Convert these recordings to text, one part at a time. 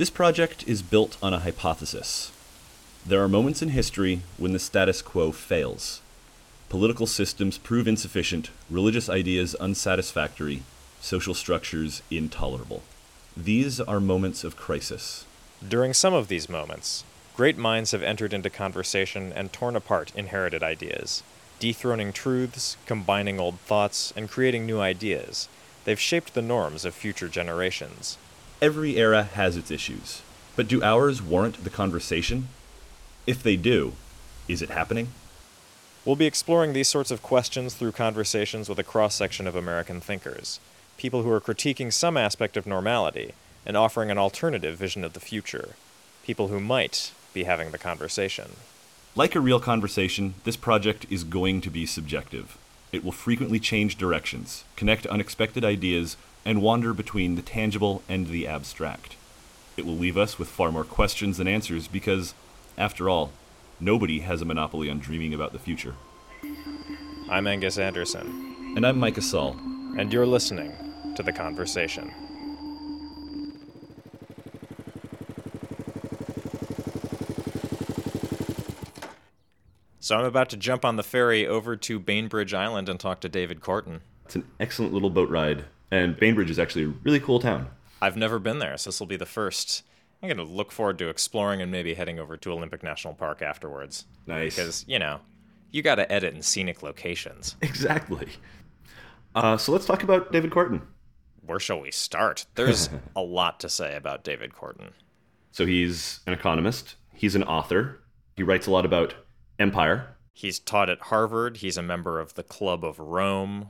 This project is built on a hypothesis. There are moments in history when the status quo fails. Political systems prove insufficient, religious ideas unsatisfactory, social structures intolerable. These are moments of crisis. During some of these moments, great minds have entered into conversation and torn apart inherited ideas, dethroning truths, combining old thoughts, and creating new ideas. They've shaped the norms of future generations. Every era has its issues, but do ours warrant the conversation? If they do, is it happening? We'll be exploring these sorts of questions through conversations with a cross section of American thinkers, people who are critiquing some aspect of normality and offering an alternative vision of the future, people who might be having the conversation. Like a real conversation, this project is going to be subjective. It will frequently change directions, connect unexpected ideas, and wander between the tangible and the abstract. It will leave us with far more questions than answers because, after all, nobody has a monopoly on dreaming about the future. I'm Angus Anderson. And I'm Micah Saul. And you're listening to The Conversation. So I'm about to jump on the ferry over to Bainbridge Island and talk to David Korten. It's an excellent little boat ride, and Bainbridge is actually a really cool town. I've never been there, so this will be the first. I'm going to look forward to exploring and maybe heading over to Olympic National Park afterwards. Nice. Because, you know, you got to edit in scenic locations. Exactly. Uh, so let's talk about David Korten. Where shall we start? There's a lot to say about David Korten. So he's an economist, he's an author, he writes a lot about empire. He's taught at Harvard, he's a member of the Club of Rome.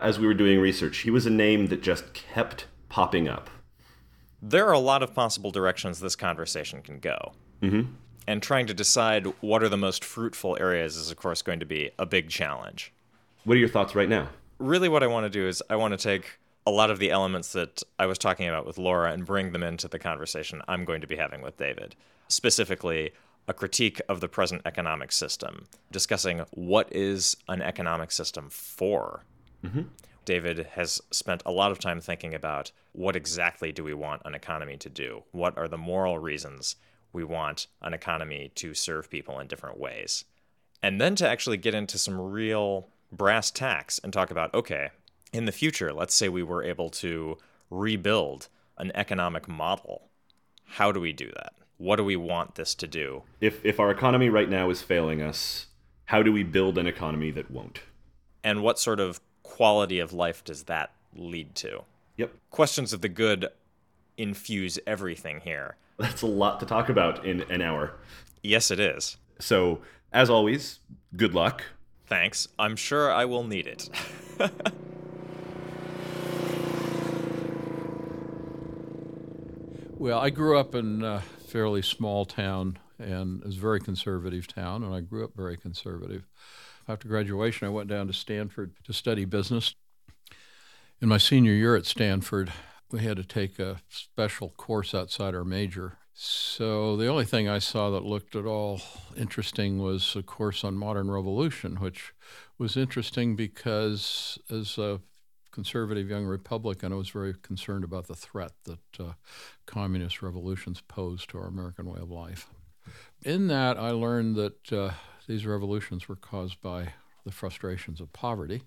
As we were doing research, he was a name that just kept popping up. There are a lot of possible directions this conversation can go. Mm-hmm. And trying to decide what are the most fruitful areas is, of course, going to be a big challenge. What are your thoughts right now? Really, what I want to do is I want to take a lot of the elements that I was talking about with Laura and bring them into the conversation I'm going to be having with David. Specifically, a critique of the present economic system, discussing what is an economic system for. Mm-hmm. David has spent a lot of time thinking about what exactly do we want an economy to do? What are the moral reasons we want an economy to serve people in different ways? And then to actually get into some real brass tacks and talk about okay, in the future, let's say we were able to rebuild an economic model. How do we do that? What do we want this to do? If if our economy right now is failing us, how do we build an economy that won't? And what sort of quality of life does that lead to? Yep. Questions of the good infuse everything here. That's a lot to talk about in an hour. Yes, it is. So, as always, good luck. Thanks. I'm sure I will need it. well, I grew up in a fairly small town and it was a very conservative town, and I grew up very conservative. After graduation, I went down to Stanford to study business. In my senior year at Stanford, we had to take a special course outside our major. So the only thing I saw that looked at all interesting was a course on modern revolution, which was interesting because as a conservative young Republican, I was very concerned about the threat that uh, communist revolutions posed to our American way of life. In that, I learned that uh, these revolutions were caused by the frustrations of poverty.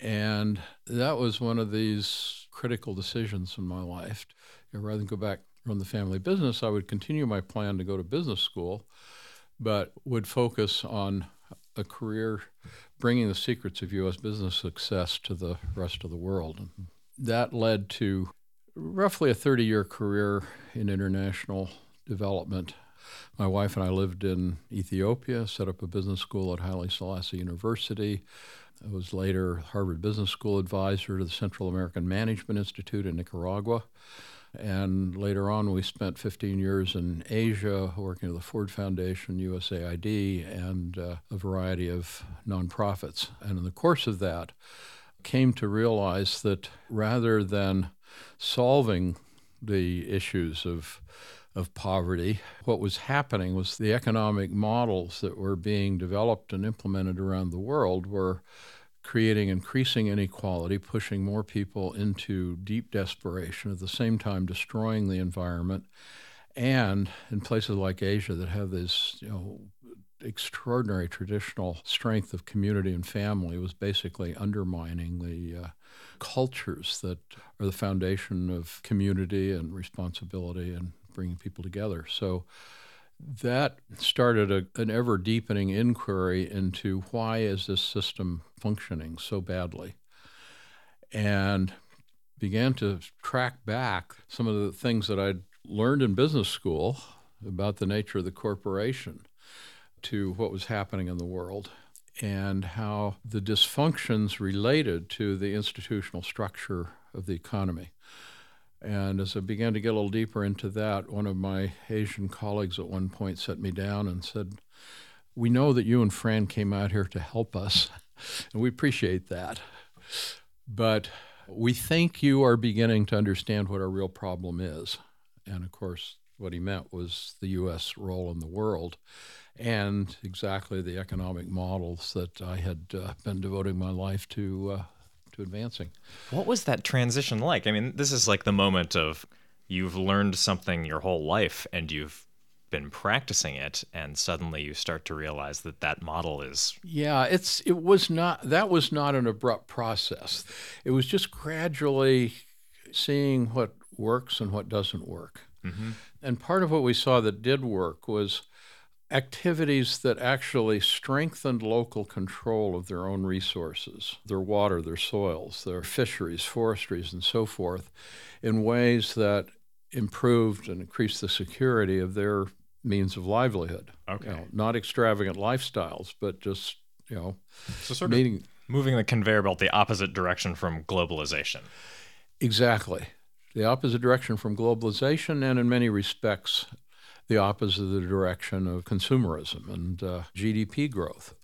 And that was one of these critical decisions in my life. rather than go back run the family business, I would continue my plan to go to business school, but would focus on a career bringing the secrets of U.S. business success to the rest of the world. And that led to roughly a 30 year career in international development my wife and I lived in Ethiopia, set up a business school at Haile Selassie University. I was later Harvard Business School advisor to the Central American Management Institute in Nicaragua. And later on, we spent 15 years in Asia working with the Ford Foundation, USAID, and uh, a variety of nonprofits. And in the course of that, came to realize that rather than solving the issues of of poverty. What was happening was the economic models that were being developed and implemented around the world were creating increasing inequality, pushing more people into deep desperation, at the same time destroying the environment. And in places like Asia that have this, you know, extraordinary traditional strength of community and family was basically undermining the uh, cultures that are the foundation of community and responsibility and bringing people together. So that started a, an ever deepening inquiry into why is this system functioning so badly and began to track back some of the things that I'd learned in business school about the nature of the corporation to what was happening in the world and how the dysfunctions related to the institutional structure of the economy. And as I began to get a little deeper into that, one of my Asian colleagues at one point set me down and said, We know that you and Fran came out here to help us, and we appreciate that. But we think you are beginning to understand what our real problem is. And of course, what he meant was the U.S. role in the world and exactly the economic models that I had uh, been devoting my life to uh, to advancing. What was that transition like? I mean, this is like the moment of you've learned something your whole life and you've been practicing it and suddenly you start to realize that that model is yeah it's it was not that was not an abrupt process it was just gradually seeing what works and what doesn't work mm-hmm. and part of what we saw that did work was activities that actually strengthened local control of their own resources, their water, their soils, their fisheries, forestries, and so forth, in ways that improved and increased the security of their means of livelihood. Okay. You know, not extravagant lifestyles, but just, you know, so sort meeting, of moving the conveyor belt the opposite direction from globalization. Exactly. The opposite direction from globalization, and in many respects, the opposite of the direction of consumerism and uh, GDP growth.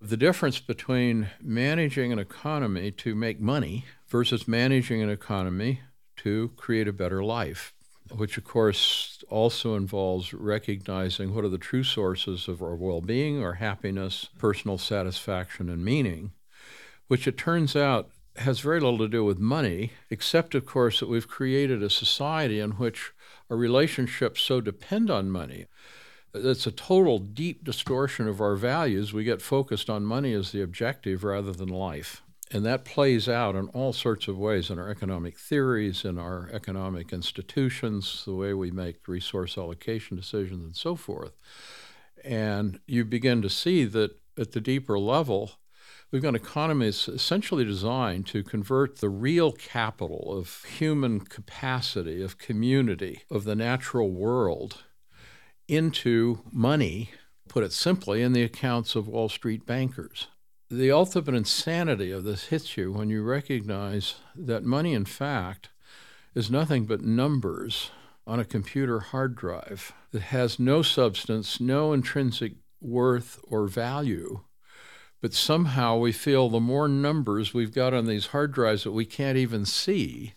The difference between managing an economy to make money versus managing an economy to create a better life, which of course also involves recognizing what are the true sources of our well being, our happiness, personal satisfaction, and meaning, which it turns out has very little to do with money, except, of course, that we've created a society in which our relationships so depend on money. It's a total deep distortion of our values. We get focused on money as the objective rather than life. And that plays out in all sorts of ways in our economic theories, in our economic institutions, the way we make resource allocation decisions, and so forth. And you begin to see that at the deeper level, We've got economies essentially designed to convert the real capital of human capacity, of community, of the natural world into money, put it simply, in the accounts of Wall Street bankers. The ultimate insanity of this hits you when you recognize that money, in fact, is nothing but numbers on a computer hard drive that has no substance, no intrinsic worth or value but somehow we feel the more numbers we've got on these hard drives that we can't even see,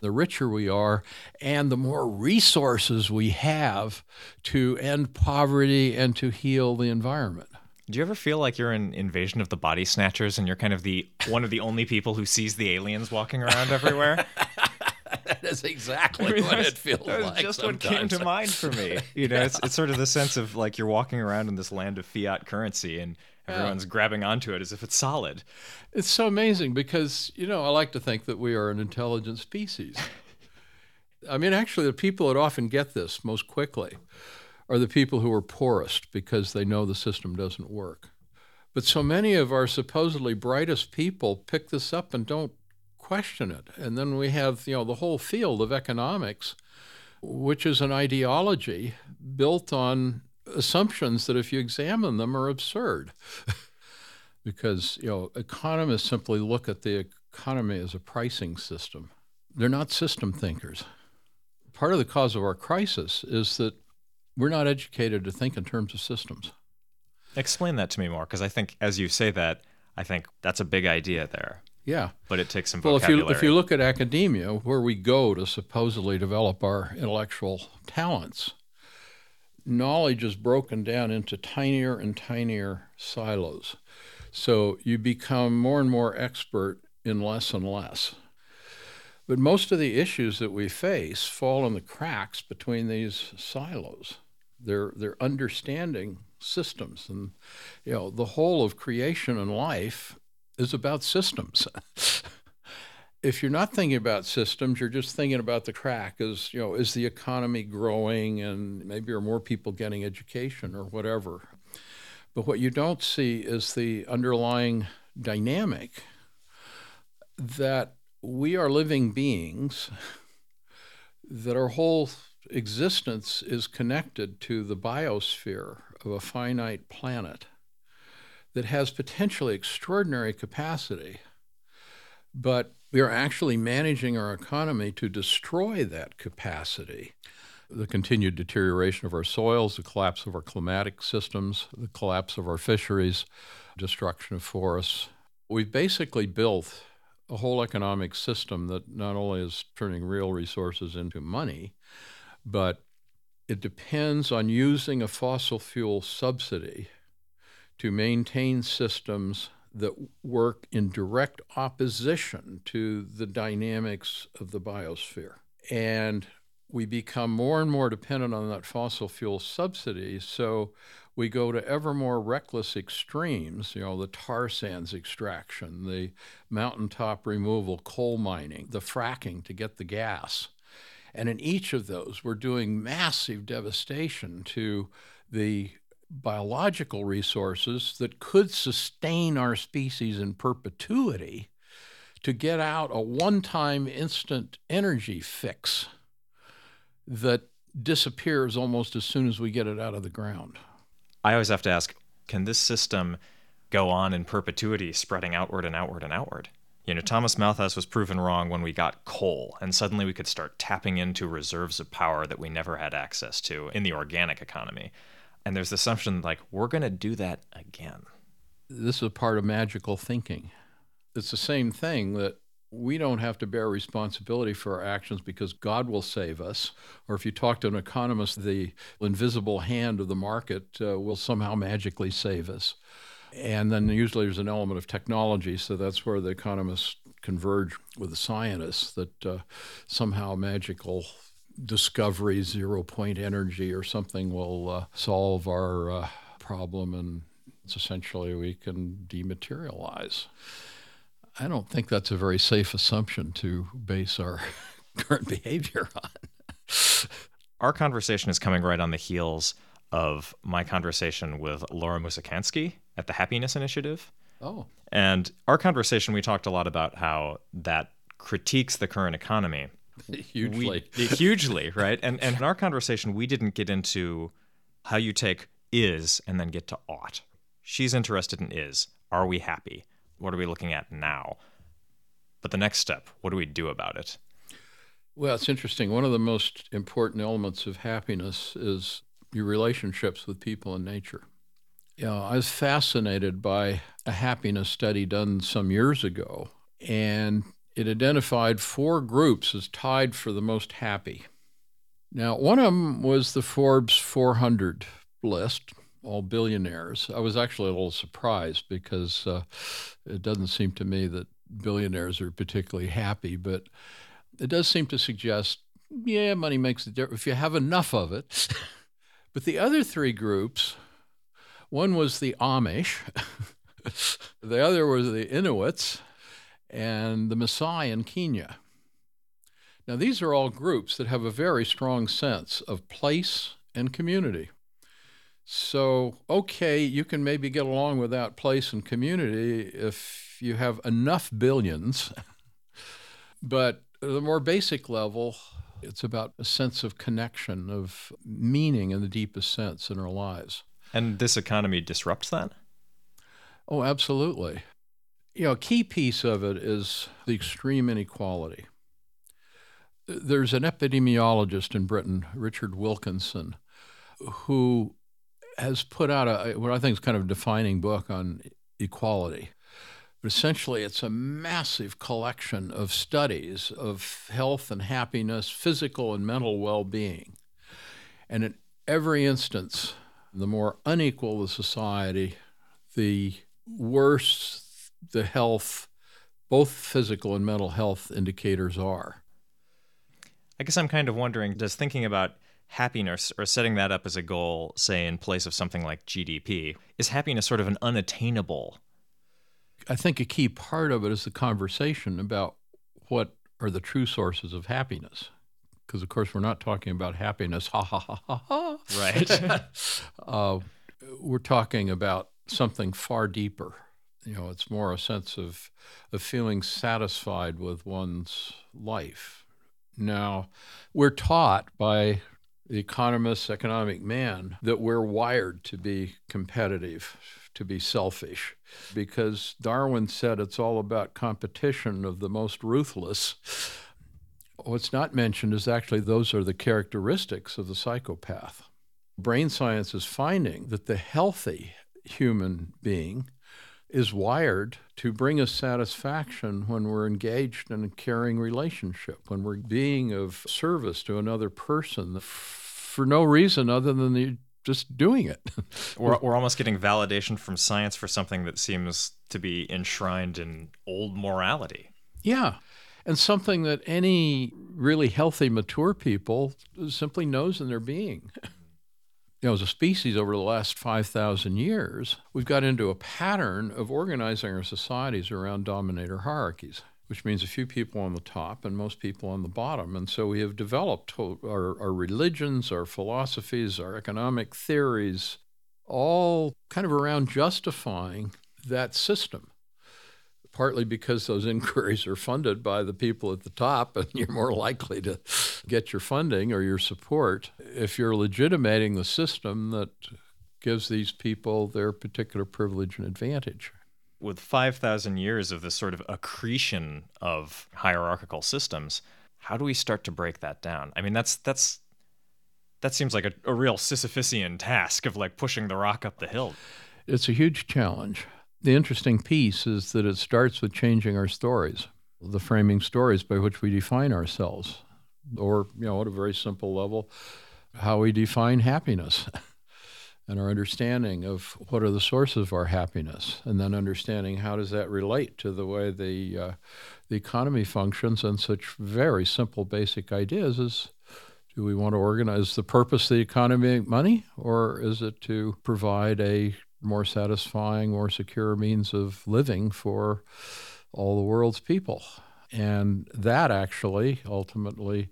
the richer we are, and the more resources we have to end poverty and to heal the environment. Do you ever feel like you're an Invasion of the Body Snatchers and you're kind of the one of the only people who sees the aliens walking around everywhere? that is exactly I mean, what it feels like. Just sometimes. what came to mind for me. You know, yeah. it's, it's sort of the sense of like you're walking around in this land of fiat currency and Oh. Everyone's yeah. grabbing onto it as if it's solid. It's so amazing because, you know, I like to think that we are an intelligent species. I mean, actually, the people that often get this most quickly are the people who are poorest because they know the system doesn't work. But so many of our supposedly brightest people pick this up and don't question it. And then we have, you know, the whole field of economics, which is an ideology built on assumptions that, if you examine them, are absurd. because you know economists simply look at the economy as a pricing system. They're not system thinkers. Part of the cause of our crisis is that we're not educated to think in terms of systems. Explain that to me more, because I think as you say that, I think that's a big idea there. Yeah. But it takes some well, vocabulary. if you, if you look at academia, where we go to supposedly develop our intellectual talents, knowledge is broken down into tinier and tinier silos. So you become more and more expert in less and less. But most of the issues that we face fall in the cracks between these silos. They're, they're understanding systems. And, you know, the whole of creation and life is about systems. if you're not thinking about systems, you're just thinking about the crack. Is you know, is the economy growing, and maybe are more people getting education or whatever. But what you don't see is the underlying dynamic that we are living beings, that our whole existence is connected to the biosphere of a finite planet that has potentially extraordinary capacity, but we are actually managing our economy to destroy that capacity. The continued deterioration of our soils, the collapse of our climatic systems, the collapse of our fisheries, destruction of forests. We've basically built a whole economic system that not only is turning real resources into money, but it depends on using a fossil fuel subsidy to maintain systems that work in direct opposition to the dynamics of the biosphere. And we become more and more dependent on that fossil fuel subsidy. So we go to ever more reckless extremes, you know, the tar sands extraction, the mountaintop removal, coal mining, the fracking to get the gas. And in each of those, we're doing massive devastation to the biological resources that could sustain our species in perpetuity to get out a one time instant energy fix that disappears almost as soon as we get it out of the ground. I always have to ask can this system go on in perpetuity, spreading outward and outward and outward? You know, Thomas Malthus was proven wrong when we got coal, and suddenly we could start tapping into reserves of power that we never had access to in the organic economy. And there's the assumption like, we're going to do that again. This is a part of magical thinking. It's the same thing that we don't have to bear responsibility for our actions because God will save us. Or if you talk to an economist, the invisible hand of the market uh, will somehow magically save us. And then usually there's an element of technology, so that's where the economists converge with the scientists that uh, somehow magical discovery, zero point energy, or something will uh, solve our uh, problem, and it's essentially we can dematerialize. I don't think that's a very safe assumption to base our current behavior on. our conversation is coming right on the heels of my conversation with Laura Musikanski at the Happiness Initiative. Oh. And our conversation, we talked a lot about how that critiques the current economy. hugely. We, hugely, right? And, and in our conversation, we didn't get into how you take is and then get to ought. She's interested in is. Are we happy? What are we looking at now? But the next step, what do we do about it? Well, it's interesting. One of the most important elements of happiness is your relationships with people and nature. You know, I was fascinated by a happiness study done some years ago, and it identified four groups as tied for the most happy. Now, one of them was the Forbes 400 list, all billionaires. I was actually a little surprised because uh, it doesn't seem to me that billionaires are particularly happy, but it does seem to suggest, yeah, money makes a difference if you have enough of it. but the other three groups, one was the Amish, the other was the Inuits, and the Maasai in Kenya. Now, these are all groups that have a very strong sense of place and community. So, okay, you can maybe get along without place and community if you have enough billions. but the more basic level, it's about a sense of connection, of meaning in the deepest sense in our lives. And this economy disrupts that? Oh, absolutely. You know, a key piece of it is the extreme inequality. There's an epidemiologist in Britain, Richard Wilkinson, who has put out a what I think is kind of a defining book on equality. But essentially, it's a massive collection of studies of health and happiness, physical and mental well being. And in every instance, the more unequal the society, the worse the health, both physical and mental health indicators are. I guess I'm kind of wondering does thinking about happiness or setting that up as a goal, say in place of something like GDP, is happiness sort of an unattainable? I think a key part of it is the conversation about what are the true sources of happiness. Because, of course, we're not talking about happiness, ha ha ha ha ha. Right. uh, we're talking about something far deeper. You know, it's more a sense of, of feeling satisfied with one's life. Now, we're taught by the economist, economic man, that we're wired to be competitive, to be selfish, because Darwin said it's all about competition of the most ruthless. What's not mentioned is actually those are the characteristics of the psychopath. Brain science is finding that the healthy human being is wired to bring us satisfaction when we're engaged in a caring relationship, when we're being of service to another person for no reason other than the, just doing it. we're, we're almost getting validation from science for something that seems to be enshrined in old morality. Yeah. And something that any really healthy, mature people simply knows in their being you know, as a species over the last 5,000 years, we've got into a pattern of organizing our societies around dominator hierarchies, which means a few people on the top and most people on the bottom. And so we have developed our, our religions, our philosophies, our economic theories, all kind of around justifying that system partly because those inquiries are funded by the people at the top, and you're more likely to get your funding or your support if you're legitimating the system that gives these people their particular privilege and advantage. With 5,000 years of this sort of accretion of hierarchical systems, how do we start to break that down? I mean, that's that's that seems like a, a real Sisyphusian task of like pushing the rock up the hill. It's a huge challenge the interesting piece is that it starts with changing our stories, the framing stories by which we define ourselves, or, you know, at a very simple level, how we define happiness. and our understanding of what are the sources of our happiness, and then understanding how does that relate to the way the uh, the economy functions, and such very simple, basic ideas as do we want to organize the purpose of the economy money, or is it to provide a more satisfying, more secure means of living for all the world's people. And that actually ultimately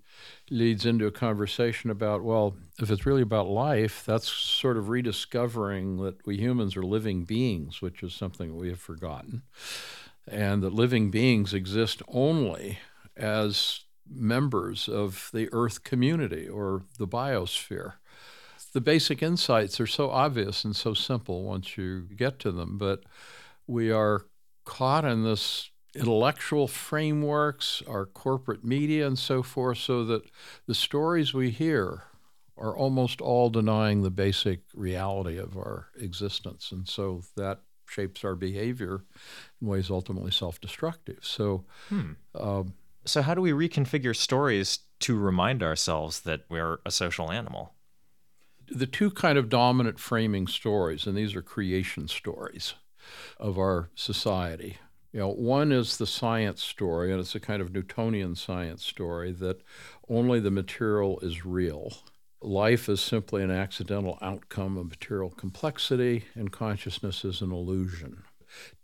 leads into a conversation about well, if it's really about life, that's sort of rediscovering that we humans are living beings, which is something we have forgotten, and that living beings exist only as members of the Earth community or the biosphere the basic insights are so obvious and so simple once you get to them, but we are caught in this intellectual frameworks, our corporate media, and so forth, so that the stories we hear are almost all denying the basic reality of our existence. And so that shapes our behavior in ways ultimately self destructive. So, hmm. um, so, how do we reconfigure stories to remind ourselves that we're a social animal? The two kind of dominant framing stories, and these are creation stories of our society. You know, one is the science story, and it's a kind of Newtonian science story that only the material is real. Life is simply an accidental outcome of material complexity, and consciousness is an illusion.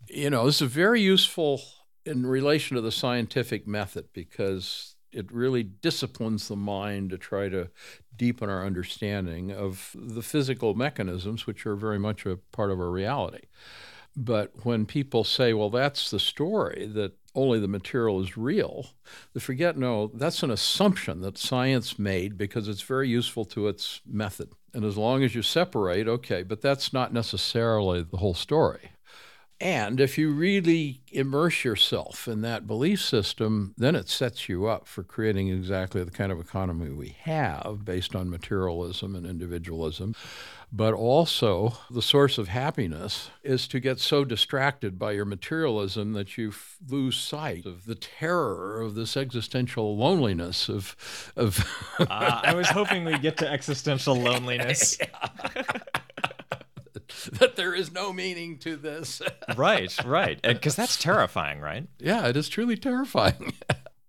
You know, this is very useful in relation to the scientific method because it really disciplines the mind to try to deepen our understanding of the physical mechanisms, which are very much a part of our reality. But when people say, well, that's the story, that only the material is real, they forget no, that's an assumption that science made because it's very useful to its method. And as long as you separate, okay, but that's not necessarily the whole story. And if you really immerse yourself in that belief system, then it sets you up for creating exactly the kind of economy we have based on materialism and individualism. But also, the source of happiness is to get so distracted by your materialism that you f- lose sight of the terror of this existential loneliness of. of uh, I was hoping we'd get to existential loneliness. that there is no meaning to this. right, right. Because that's terrifying, right? Yeah, it is truly terrifying.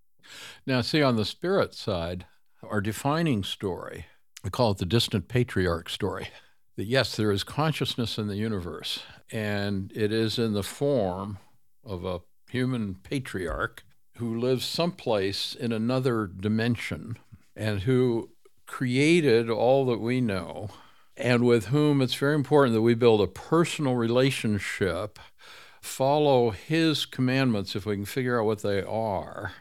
now, see, on the spirit side, our defining story, we call it the distant patriarch story. That yes, there is consciousness in the universe, and it is in the form of a human patriarch who lives someplace in another dimension and who created all that we know and with whom it's very important that we build a personal relationship, follow his commandments if we can figure out what they are,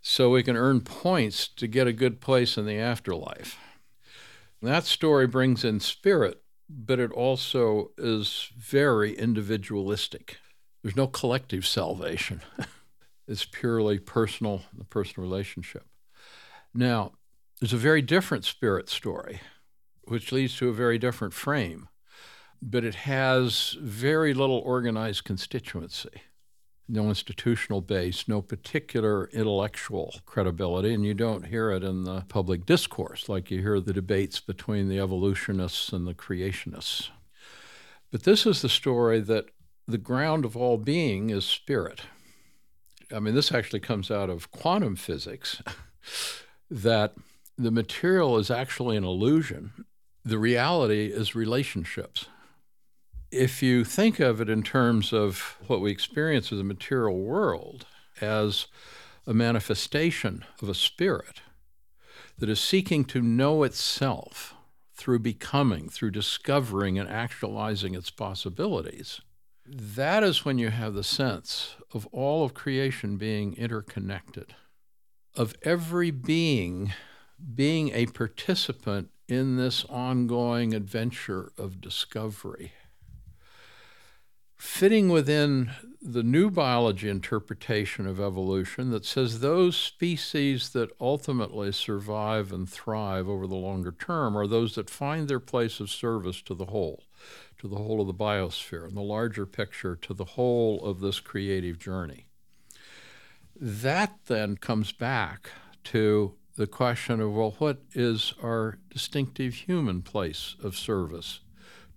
so we can earn points to get a good place in the afterlife. that story brings in spirit, but it also is very individualistic. There's no collective salvation. it's purely personal, the personal relationship. Now, there's a very different spirit story which leads to a very different frame. But it has very little organized constituency, no institutional base, no particular intellectual credibility, and you don't hear it in the public discourse like you hear the debates between the evolutionists and the creationists. But this is the story that the ground of all being is spirit. I mean, this actually comes out of quantum physics that the material is actually an illusion the reality is relationships. If you think of it in terms of what we experience as a material world as a manifestation of a spirit that is seeking to know itself through becoming, through discovering and actualizing its possibilities, that is when you have the sense of all of creation being interconnected, of every being being a participant in this ongoing adventure of discovery. Fitting within the new biology interpretation of evolution that says those species that ultimately survive and thrive over the longer term are those that find their place of service to the whole, to the whole of the biosphere, and the larger picture to the whole of this creative journey. That then comes back to the question of, well, what is our distinctive human place of service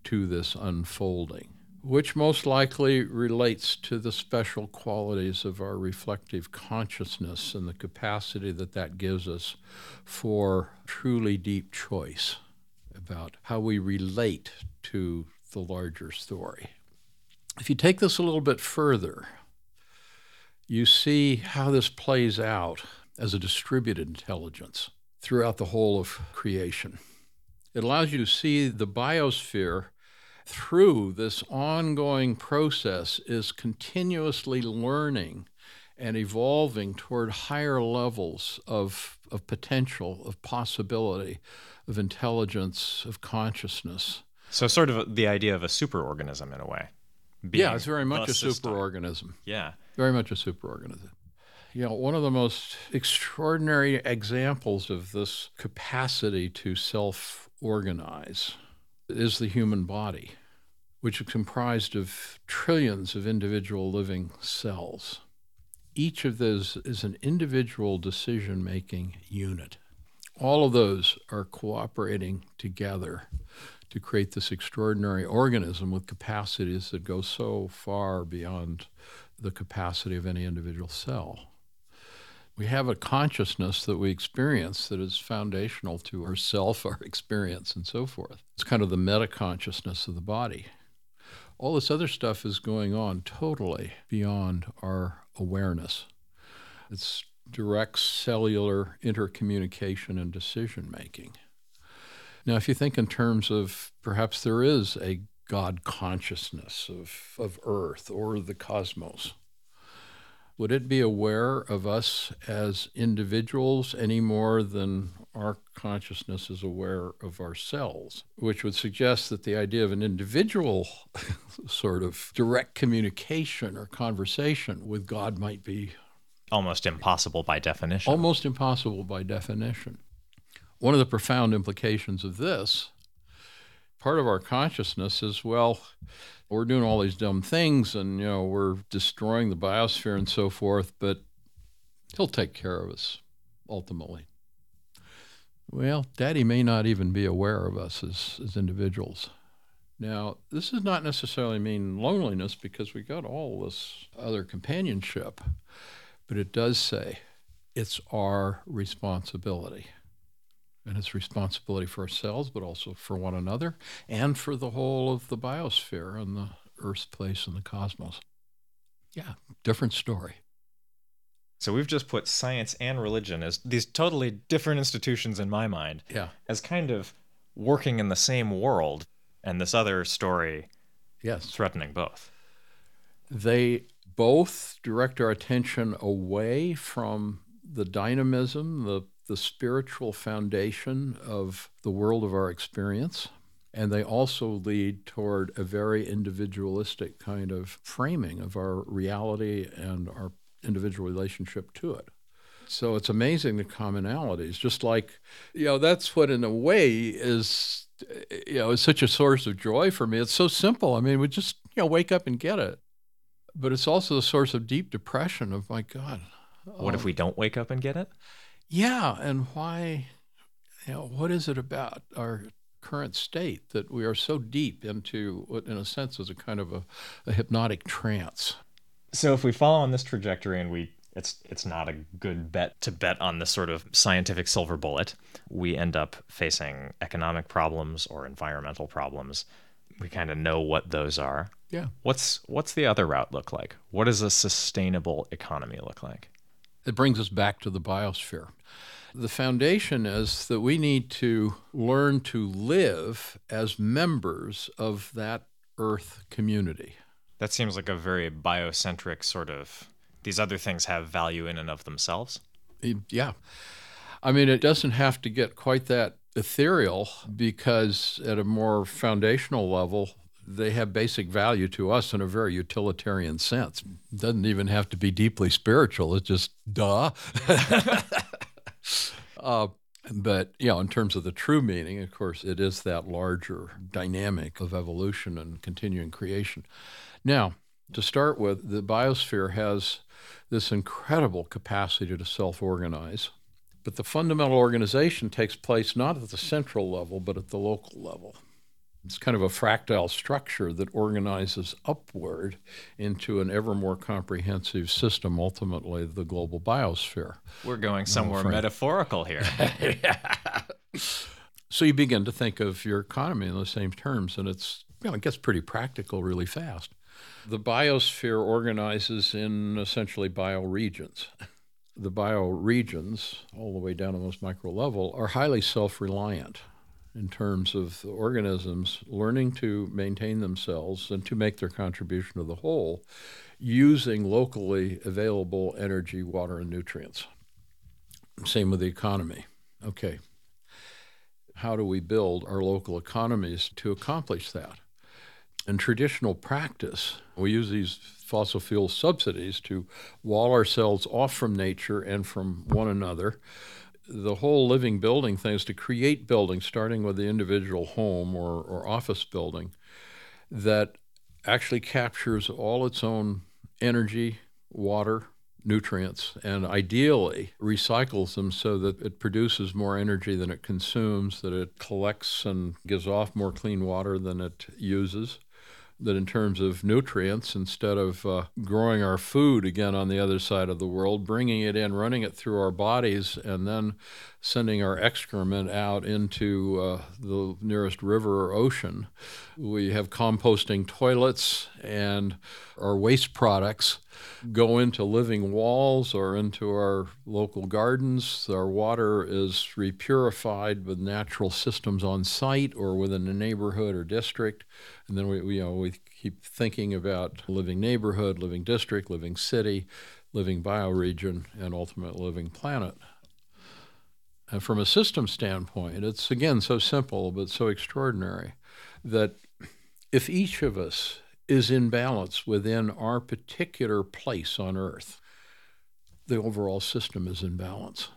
to this unfolding? Which most likely relates to the special qualities of our reflective consciousness and the capacity that that gives us for truly deep choice about how we relate to the larger story. If you take this a little bit further, you see how this plays out as a distributed intelligence throughout the whole of creation. It allows you to see the biosphere through this ongoing process is continuously learning and evolving toward higher levels of, of potential, of possibility, of intelligence, of consciousness. So, sort of the idea of a superorganism in a way. Yeah, it's very much a superorganism. Yeah. Very much a superorganism. You know, one of the most extraordinary examples of this capacity to self organize is the human body, which is comprised of trillions of individual living cells. Each of those is an individual decision making unit. All of those are cooperating together to create this extraordinary organism with capacities that go so far beyond the capacity of any individual cell we have a consciousness that we experience that is foundational to ourself, our experience, and so forth. It's kind of the meta consciousness of the body. All this other stuff is going on totally beyond our awareness. It's direct cellular intercommunication and decision making. Now, if you think in terms of perhaps there is a God consciousness of, of Earth or the cosmos, would it be aware of us as individuals any more than our consciousness is aware of ourselves? Which would suggest that the idea of an individual sort of direct communication or conversation with God might be almost impossible by definition. Almost impossible by definition. One of the profound implications of this, part of our consciousness is well, we're doing all these dumb things and you know we're destroying the biosphere and so forth but he'll take care of us ultimately well daddy may not even be aware of us as, as individuals Now, this does not necessarily mean loneliness because we got all this other companionship, but it does say it's our responsibility. And it's responsibility for ourselves, but also for one another and for the whole of the biosphere and the Earth's place in the cosmos. Yeah, different story. So we've just put science and religion as these totally different institutions in my mind. Yeah. As kind of working in the same world and this other story yes threatening both. They both direct our attention away from the dynamism, the the spiritual foundation of the world of our experience. And they also lead toward a very individualistic kind of framing of our reality and our individual relationship to it. So it's amazing the commonalities. Just like, you know, that's what in a way is, you know, is such a source of joy for me. It's so simple. I mean, we just, you know, wake up and get it. But it's also a source of deep depression of, my God. What if um, we don't wake up and get it? Yeah. And why, you know, what is it about our current state that we are so deep into what, in a sense, is a kind of a, a hypnotic trance? So if we follow on this trajectory and we it's it's not a good bet to bet on this sort of scientific silver bullet. We end up facing economic problems or environmental problems. We kind of know what those are. Yeah. What's what's the other route look like? What does a sustainable economy look like? It brings us back to the biosphere. The foundation is that we need to learn to live as members of that earth community. That seems like a very biocentric sort of. These other things have value in and of themselves. Yeah. I mean, it doesn't have to get quite that ethereal because, at a more foundational level, they have basic value to us in a very utilitarian sense. It doesn't even have to be deeply spiritual. It's just duh. uh, but you know, in terms of the true meaning, of course, it is that larger dynamic of evolution and continuing creation. Now, to start with, the biosphere has this incredible capacity to self organize. But the fundamental organization takes place not at the central level, but at the local level. It's kind of a fractile structure that organizes upward into an ever more comprehensive system, ultimately, the global biosphere. We're going somewhere metaphorical here. yeah. So you begin to think of your economy in the same terms, and it's you know, it gets pretty practical really fast. The biosphere organizes in essentially bioregions. The bioregions, all the way down to the most micro level, are highly self reliant in terms of organisms learning to maintain themselves and to make their contribution to the whole using locally available energy, water, and nutrients. Same with the economy. Okay. How do we build our local economies to accomplish that? In traditional practice, we use these fossil fuel subsidies to wall ourselves off from nature and from one another. The whole living building thing is to create buildings, starting with the individual home or, or office building, that actually captures all its own energy, water, nutrients, and ideally recycles them so that it produces more energy than it consumes, that it collects and gives off more clean water than it uses that in terms of nutrients, instead of uh, growing our food again on the other side of the world, bringing it in, running it through our bodies, and then sending our excrement out into uh, the nearest river or ocean. We have composting toilets, and our waste products go into living walls or into our local gardens. Our water is repurified with natural systems on site or within a neighborhood or district. And then we, we, you know, we keep thinking about living neighborhood, living district, living city, living bioregion, and ultimate living planet. And from a system standpoint, it's again so simple but so extraordinary that if each of us is in balance within our particular place on Earth, the overall system is in balance.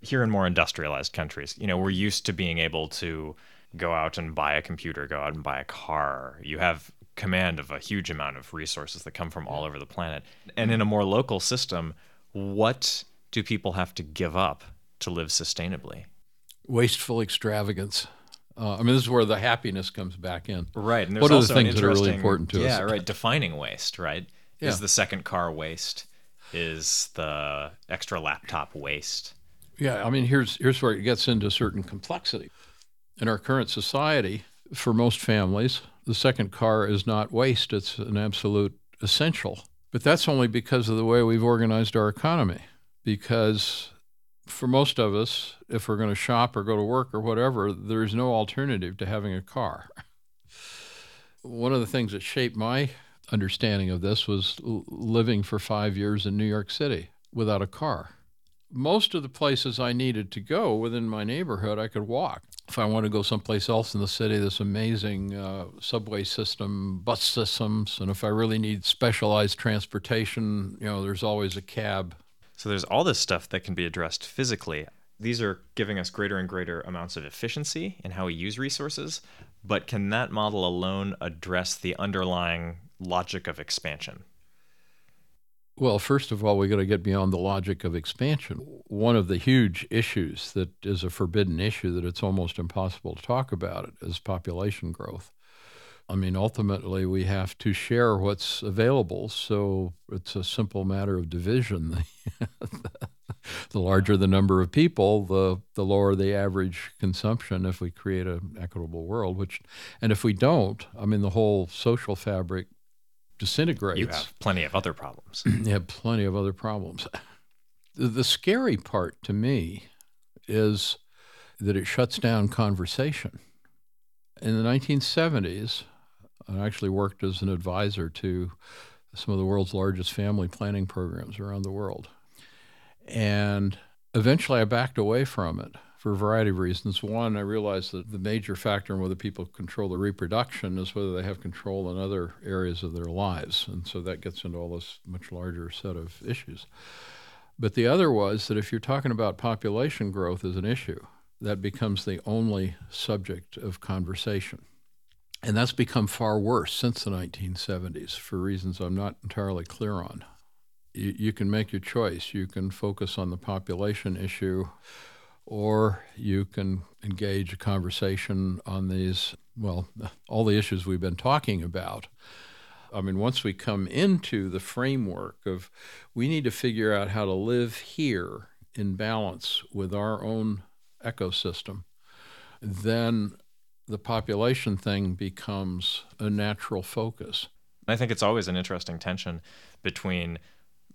Here in more industrialized countries, you know, we're used to being able to go out and buy a computer, go out and buy a car. You have command of a huge amount of resources that come from all over the planet. And in a more local system, what do people have to give up to live sustainably? Wasteful extravagance. Uh, I mean, this is where the happiness comes back in. Right. And what are the things that are really important to yeah, us? Yeah, right. Defining waste, right? Yeah. Is the second car waste? Is the extra laptop waste? Yeah, I mean, here's here's where it gets into certain complexity. In our current society, for most families, the second car is not waste; it's an absolute essential. But that's only because of the way we've organized our economy. Because for most of us, if we're going to shop or go to work or whatever, there's no alternative to having a car. One of the things that shaped my understanding of this was living for five years in New York City without a car most of the places I needed to go within my neighborhood, I could walk. If I want to go someplace else in the city, this amazing uh, subway system, bus systems, and if I really need specialized transportation, you know, there's always a cab. So there's all this stuff that can be addressed physically. These are giving us greater and greater amounts of efficiency in how we use resources, but can that model alone address the underlying logic of expansion? Well, first of all, we got to get beyond the logic of expansion. One of the huge issues that is a forbidden issue that it's almost impossible to talk about it is population growth. I mean, ultimately, we have to share what's available. So it's a simple matter of division. the larger the number of people, the, the lower the average consumption if we create an equitable world, which, and if we don't, I mean, the whole social fabric disintegrates You have plenty of other problems. you have plenty of other problems. The, the scary part to me is that it shuts down conversation. In the 1970s, I actually worked as an advisor to some of the world's largest family planning programs around the world. And eventually I backed away from it for a variety of reasons. One, I realized that the major factor in whether people control the reproduction is whether they have control in other areas of their lives. And so that gets into all this much larger set of issues. But the other was that if you're talking about population growth as an issue, that becomes the only subject of conversation. And that's become far worse since the 1970s for reasons I'm not entirely clear on. You, you can make your choice. You can focus on the population issue or you can engage a conversation on these, well, all the issues we've been talking about. I mean, once we come into the framework of we need to figure out how to live here in balance with our own ecosystem, then the population thing becomes a natural focus. I think it's always an interesting tension between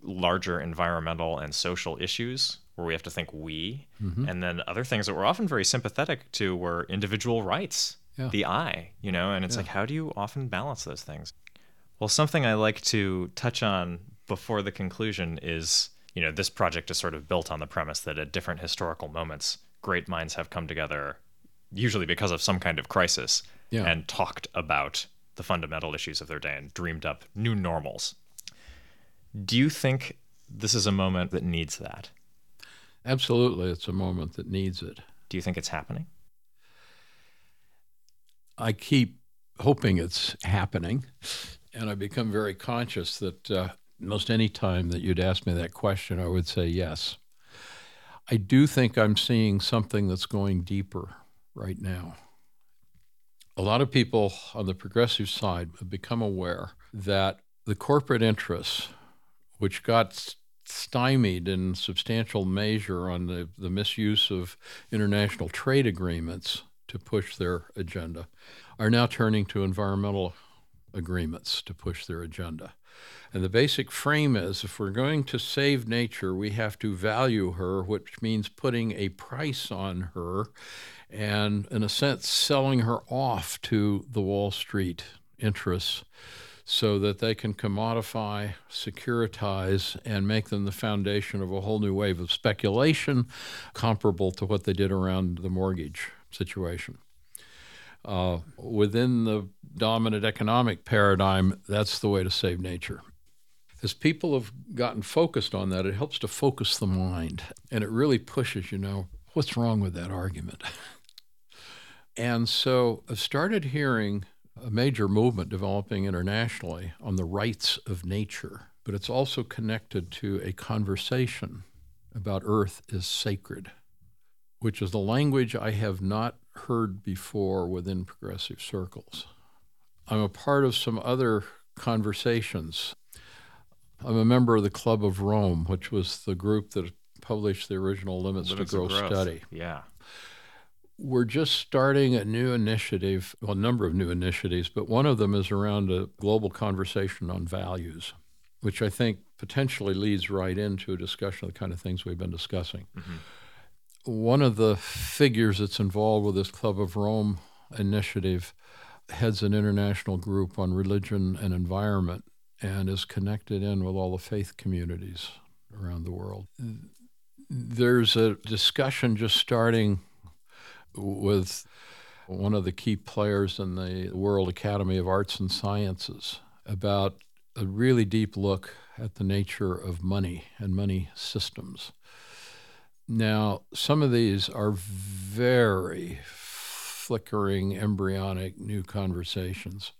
larger environmental and social issues where we have to think we, Mm-hmm. and then other things that we're often very sympathetic to were individual rights, Yeah. the I, you know, and it's like, how do you often balance those things? Well, something I like to touch on before the conclusion is, you know, this project is sort of built on the premise that at different historical moments, great minds have come together, usually because of some kind of crisis, Yeah. and talked about the fundamental issues of their day and dreamed up new normals. Do you think this is a moment that needs that? Absolutely, it's a moment that needs it. Do you think it's happening? I keep hoping it's happening, and I become very conscious that uh, most any time that you'd ask me that question, I would say yes. I do think I'm seeing something that's going deeper right now. A lot of people on the progressive side have become aware that the corporate interests, which got stymied in substantial measure on the, the misuse of international trade agreements to push their agenda, are now turning to environmental agreements to push their agenda. And the basic frame is if we're going to save nature, we have to value her, which means putting a price on her and, in a sense, selling her off to the Wall Street interests so that they can commodify, securitize, and make them the foundation of a whole new wave of speculation comparable to what they did around the mortgage situation. Uh, within the dominant economic paradigm, that's the way to save nature. As people have gotten focused on that, it helps to focus the mind and it really pushes, you know, what's wrong with that argument? and so I've started hearing a major movement developing internationally on the rights of nature, but it's also connected to a conversation about Earth is sacred, which is the language I have not heard before within progressive circles. I'm a part of some other conversations. I'm a member of the Club of Rome, which was the group that published the original Limits, Limits to Growth, growth. study. Yeah. We're just starting a new initiative, well, a number of new initiatives, but one of them is around a global conversation on values, which I think potentially leads right into a discussion of the kind of things we've been discussing. Mm-hmm. One of the figures that's involved with this Club of Rome initiative heads an international group on religion and environment and is connected in with all the faith communities around the world. There's a discussion just starting with one of the key players in the World Academy of Arts and Sciences about a really deep look at the nature of money and money systems. Now, some of these are very flickering, embryonic new conversations,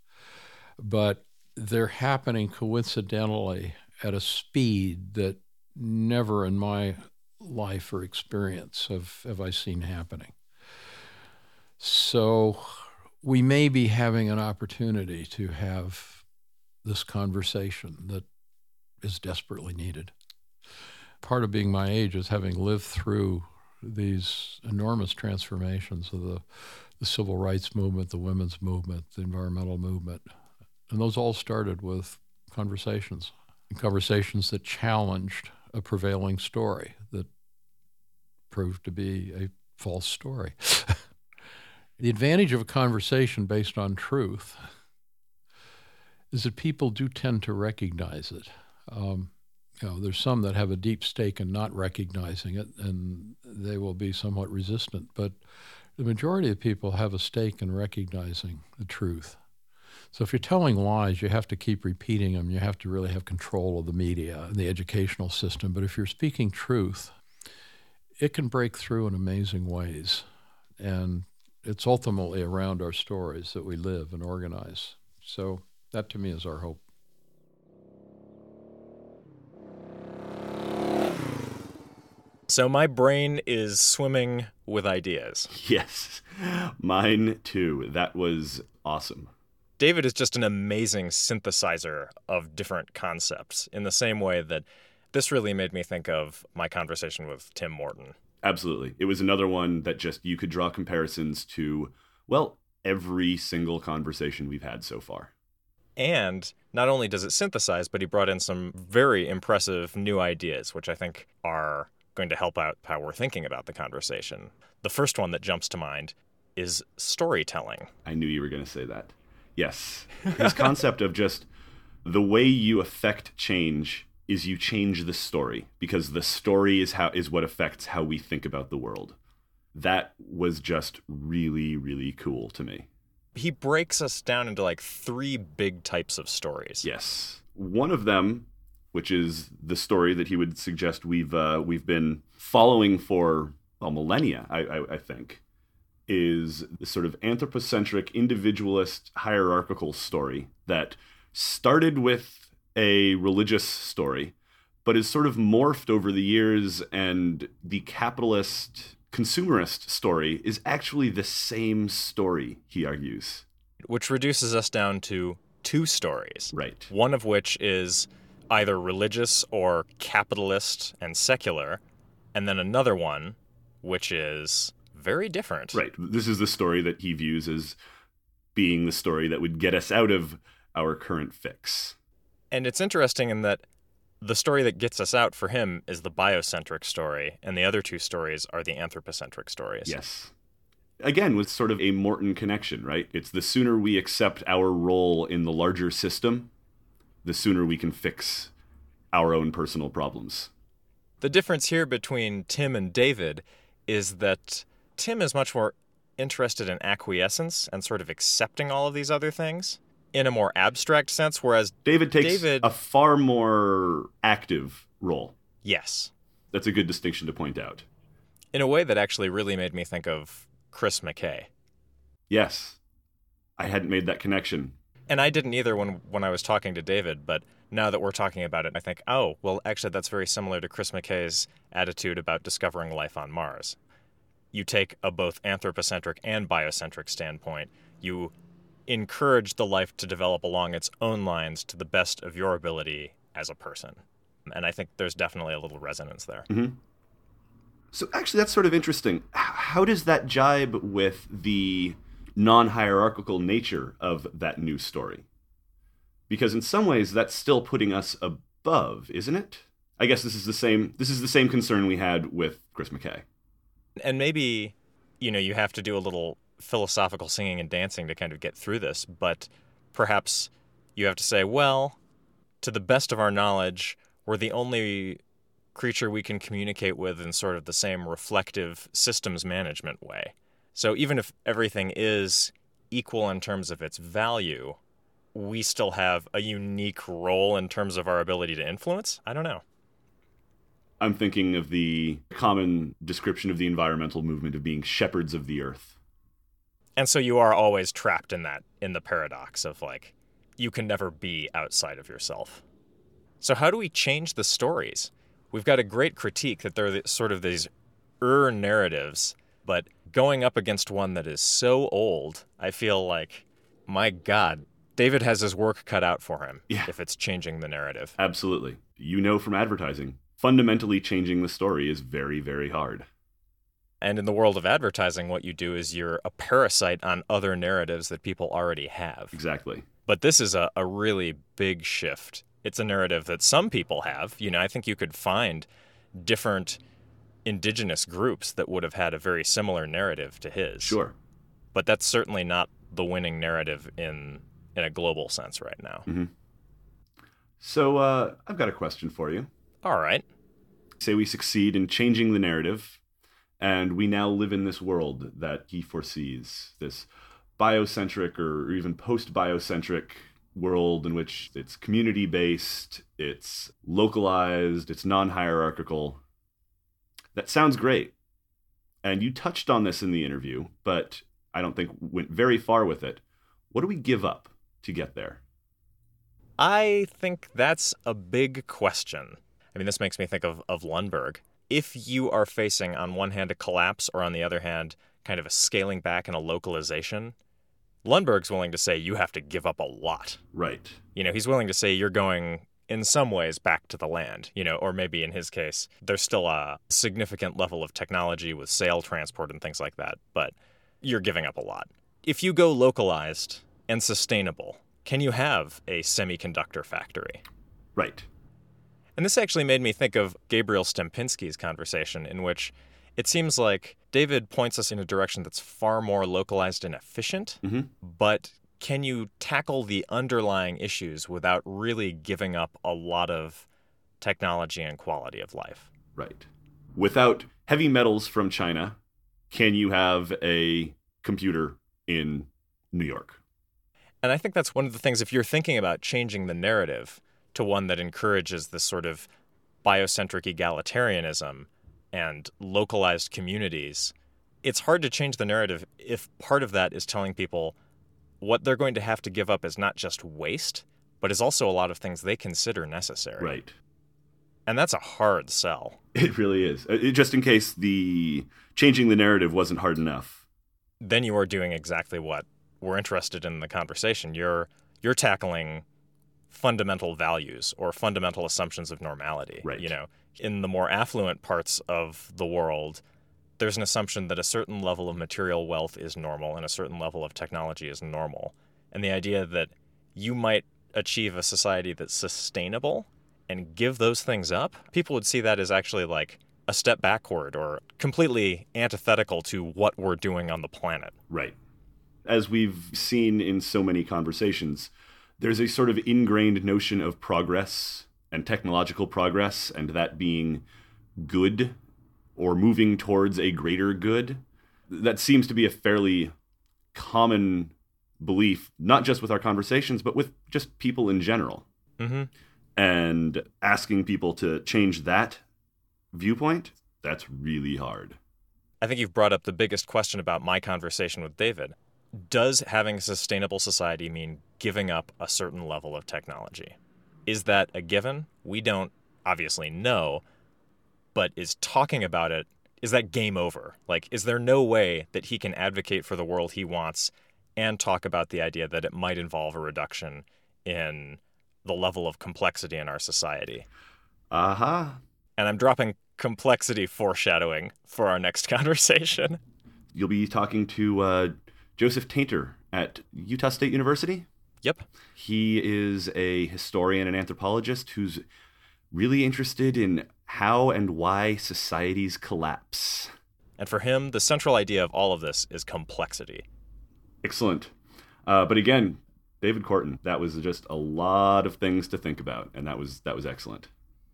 but they're happening coincidentally at a speed that never in my life or experience have, have I seen happening. So we may be having an opportunity to have this conversation that is desperately needed. Part of being my age is having lived through these enormous transformations of the, the civil rights movement, the women's movement, the environmental movement. And those all started with conversations, conversations that challenged a prevailing story that proved to be a false story. the advantage of a conversation based on truth is that people do tend to recognize it. Um, you know, there's some that have a deep stake in not recognizing it, and they will be somewhat resistant. But the majority of people have a stake in recognizing the truth. So if you're telling lies, you have to keep repeating them. You have to really have control of the media and the educational system. But if you're speaking truth, it can break through in amazing ways. And it's ultimately around our stories that we live and organize. So that to me is our hope. So my brain is swimming with ideas. Yes, mine too. That was awesome. David is just an amazing synthesizer of different concepts in the same way that this really made me think of my conversation with Tim Morton. Absolutely. It was another one that just you could draw comparisons to, well, every single conversation we've had so far. And not only does it synthesize, but he brought in some very impressive new ideas, which I think are going to help out how we're thinking about the conversation. The first one that jumps to mind is storytelling. I knew you were going to say that. Yes. His concept of just the way you affect change is you change the story because the story is how is what affects how we think about the world. That was just really really cool to me. He breaks us down into like three big types of stories. Yes. One of them, which is the story that he would suggest we've uh, we've been following for well, millennia, I, I, I think, is the sort of anthropocentric, individualist, hierarchical story that started with a religious story, but is sort of morphed over the years, and the capitalist consumerist story is actually the same story, he argues. Which reduces us down to two stories. Right. One of which is either religious or capitalist and secular, and then another one which is very different. Right. This is the story that he views as being the story that would get us out of our current fix. And it's interesting in that the story that gets us out for him is the biocentric story, and the other two stories are the anthropocentric stories. Yes. Again, with sort of a Morton connection, right? It's the sooner we accept our role in the larger system, the sooner we can fix our own personal problems. The difference here between Tim and David is that Tim is much more interested in acquiescence and sort of accepting all of these other things in a more abstract sense, whereas David takes David- a far more active role. yes, That's a good distinction to point out. in a way that actually really made me think of Chris McKay. Yes. I hadn't made that connection. And I didn't either when when I was talking to David, but now that we're talking about it, I think, oh, well, actually, that's very similar to Chris McKay's attitude about discovering life on Mars. you take a both anthropocentric and biocentric standpoint. You encourage the life to develop along its own lines to the best of your ability as a person. And I think there's definitely a little resonance there. Mm-hmm. So, actually, that's sort of interesting. How does that jibe with the non hierarchical nature of that new story? Because in some ways, that's still putting us above, isn't it? I guess this is the same. This is the same concern we had with Chris McKay. And maybe, you know, you have to do a little philosophical singing and dancing to kind of get through this, but perhaps you have to say, well, to the best of our knowledge, we're the only creature we can communicate with in sort of the same reflective systems management way. So even if everything is equal in terms of its value, we still have a unique role in terms of our ability to influence? I don't know. I'm thinking of the common description of the environmental movement of being shepherds of the earth. And so you are always trapped in that, in the paradox of like, you can never be outside of yourself. So, how do we change the stories? We've got a great critique that they're sort of these er narratives, but going up against one that is so old, I feel like, my God, David has his work cut out for him yeah. if it's changing the narrative. Absolutely. You know from advertising, fundamentally changing the story is very, very hard. And in the world of advertising, what you do is you're a parasite on other narratives that people already have. Exactly. But this is a, a really big shift. It's a narrative that some people have. You know, I think you could find different indigenous groups that would have had a very similar narrative to his. Sure. But that's certainly not the winning narrative in in a global sense right now. Mm-hmm. So uh, I've got a question for you. All right. Say we succeed in changing the narrative and we now live in this world that he foresees this biocentric or even post biocentric world in which it's community based, it's localized, it's non hierarchical. That sounds great. And you touched on this in the interview, but I don't think went very far with it. What do we give up to get there? I think that's a big question. I mean, this makes me think of, of Lundberg if you are facing, on one hand, a collapse, or on the other hand, kind of a scaling back and a localization, Lundberg's willing to say you have to give up a lot. Right. You know, he's willing to say you're going in some ways back to the land, you know, or maybe in his case, there's still a significant level of technology with sail transport and things like that, but you're giving up a lot. If you go localized and sustainable, can you have a semiconductor factory? Right. And this actually made me think of Gabriel Stempinski's conversation, in which it seems like David points us in a direction that's far more localized and efficient, mm-hmm. but can you tackle the underlying issues without really giving up a lot of technology and quality of life? Right. Without heavy metals from China, can you have a computer in New York? And I think that's one of the things, if you're thinking about changing the narrative, to one that encourages this sort of biocentric egalitarianism and localized communities, it's hard to change the narrative if part of that is telling people what they're going to have to give up is not just waste, but is also a lot of things they consider necessary. Right. And that's a hard sell. It really is. Uh, just in case the changing the narrative wasn't hard enough. Then you are doing exactly what we're interested in the conversation. You're you're tackling fundamental values or fundamental assumptions of normality. Right. You know, in the more affluent parts of the world, there's an assumption that a certain level of material wealth is normal and a certain level of technology is normal. And the idea that you might achieve a society that's sustainable and give those things up, people would see that as actually like a step backward or completely antithetical to what we're doing on the planet. Right. As we've seen in so many conversations, there's a sort of ingrained notion of progress and technological progress, and that being good or moving towards a greater good. That seems to be a fairly common belief, not just with our conversations, but with just people in general. Mm-hmm. And asking people to change that viewpoint, that's really hard. I think you've brought up the biggest question about my conversation with David. Does having a sustainable society mean giving up a certain level of technology? Is that a given? We don't obviously know, but is talking about it is that game over? Like, is there no way that he can advocate for the world he wants and talk about the idea that it might involve a reduction in the level of complexity in our society? Uh huh. And I'm dropping complexity foreshadowing for our next conversation. You'll be talking to uh, Joseph Tainter at Utah State University. Yep. He is a historian and anthropologist who's really interested in how and why societies collapse. And for him, the central idea of all of this is complexity. Excellent. Uh, but again, David Korten, that was just a lot of things to think about, and that was that was excellent.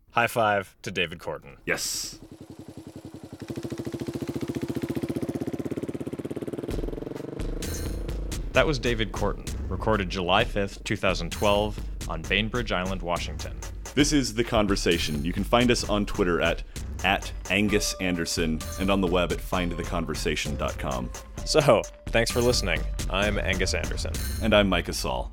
High five to David Korten. Yes. That was David Korten, recorded July 5th, 2012, on Bainbridge Island, Washington. This is The Conversation. You can find us on Twitter at, at Angus Anderson and on the web at findtheconversation.com. So, thanks for listening. I'm Angus Anderson. And I'm Micah Saul.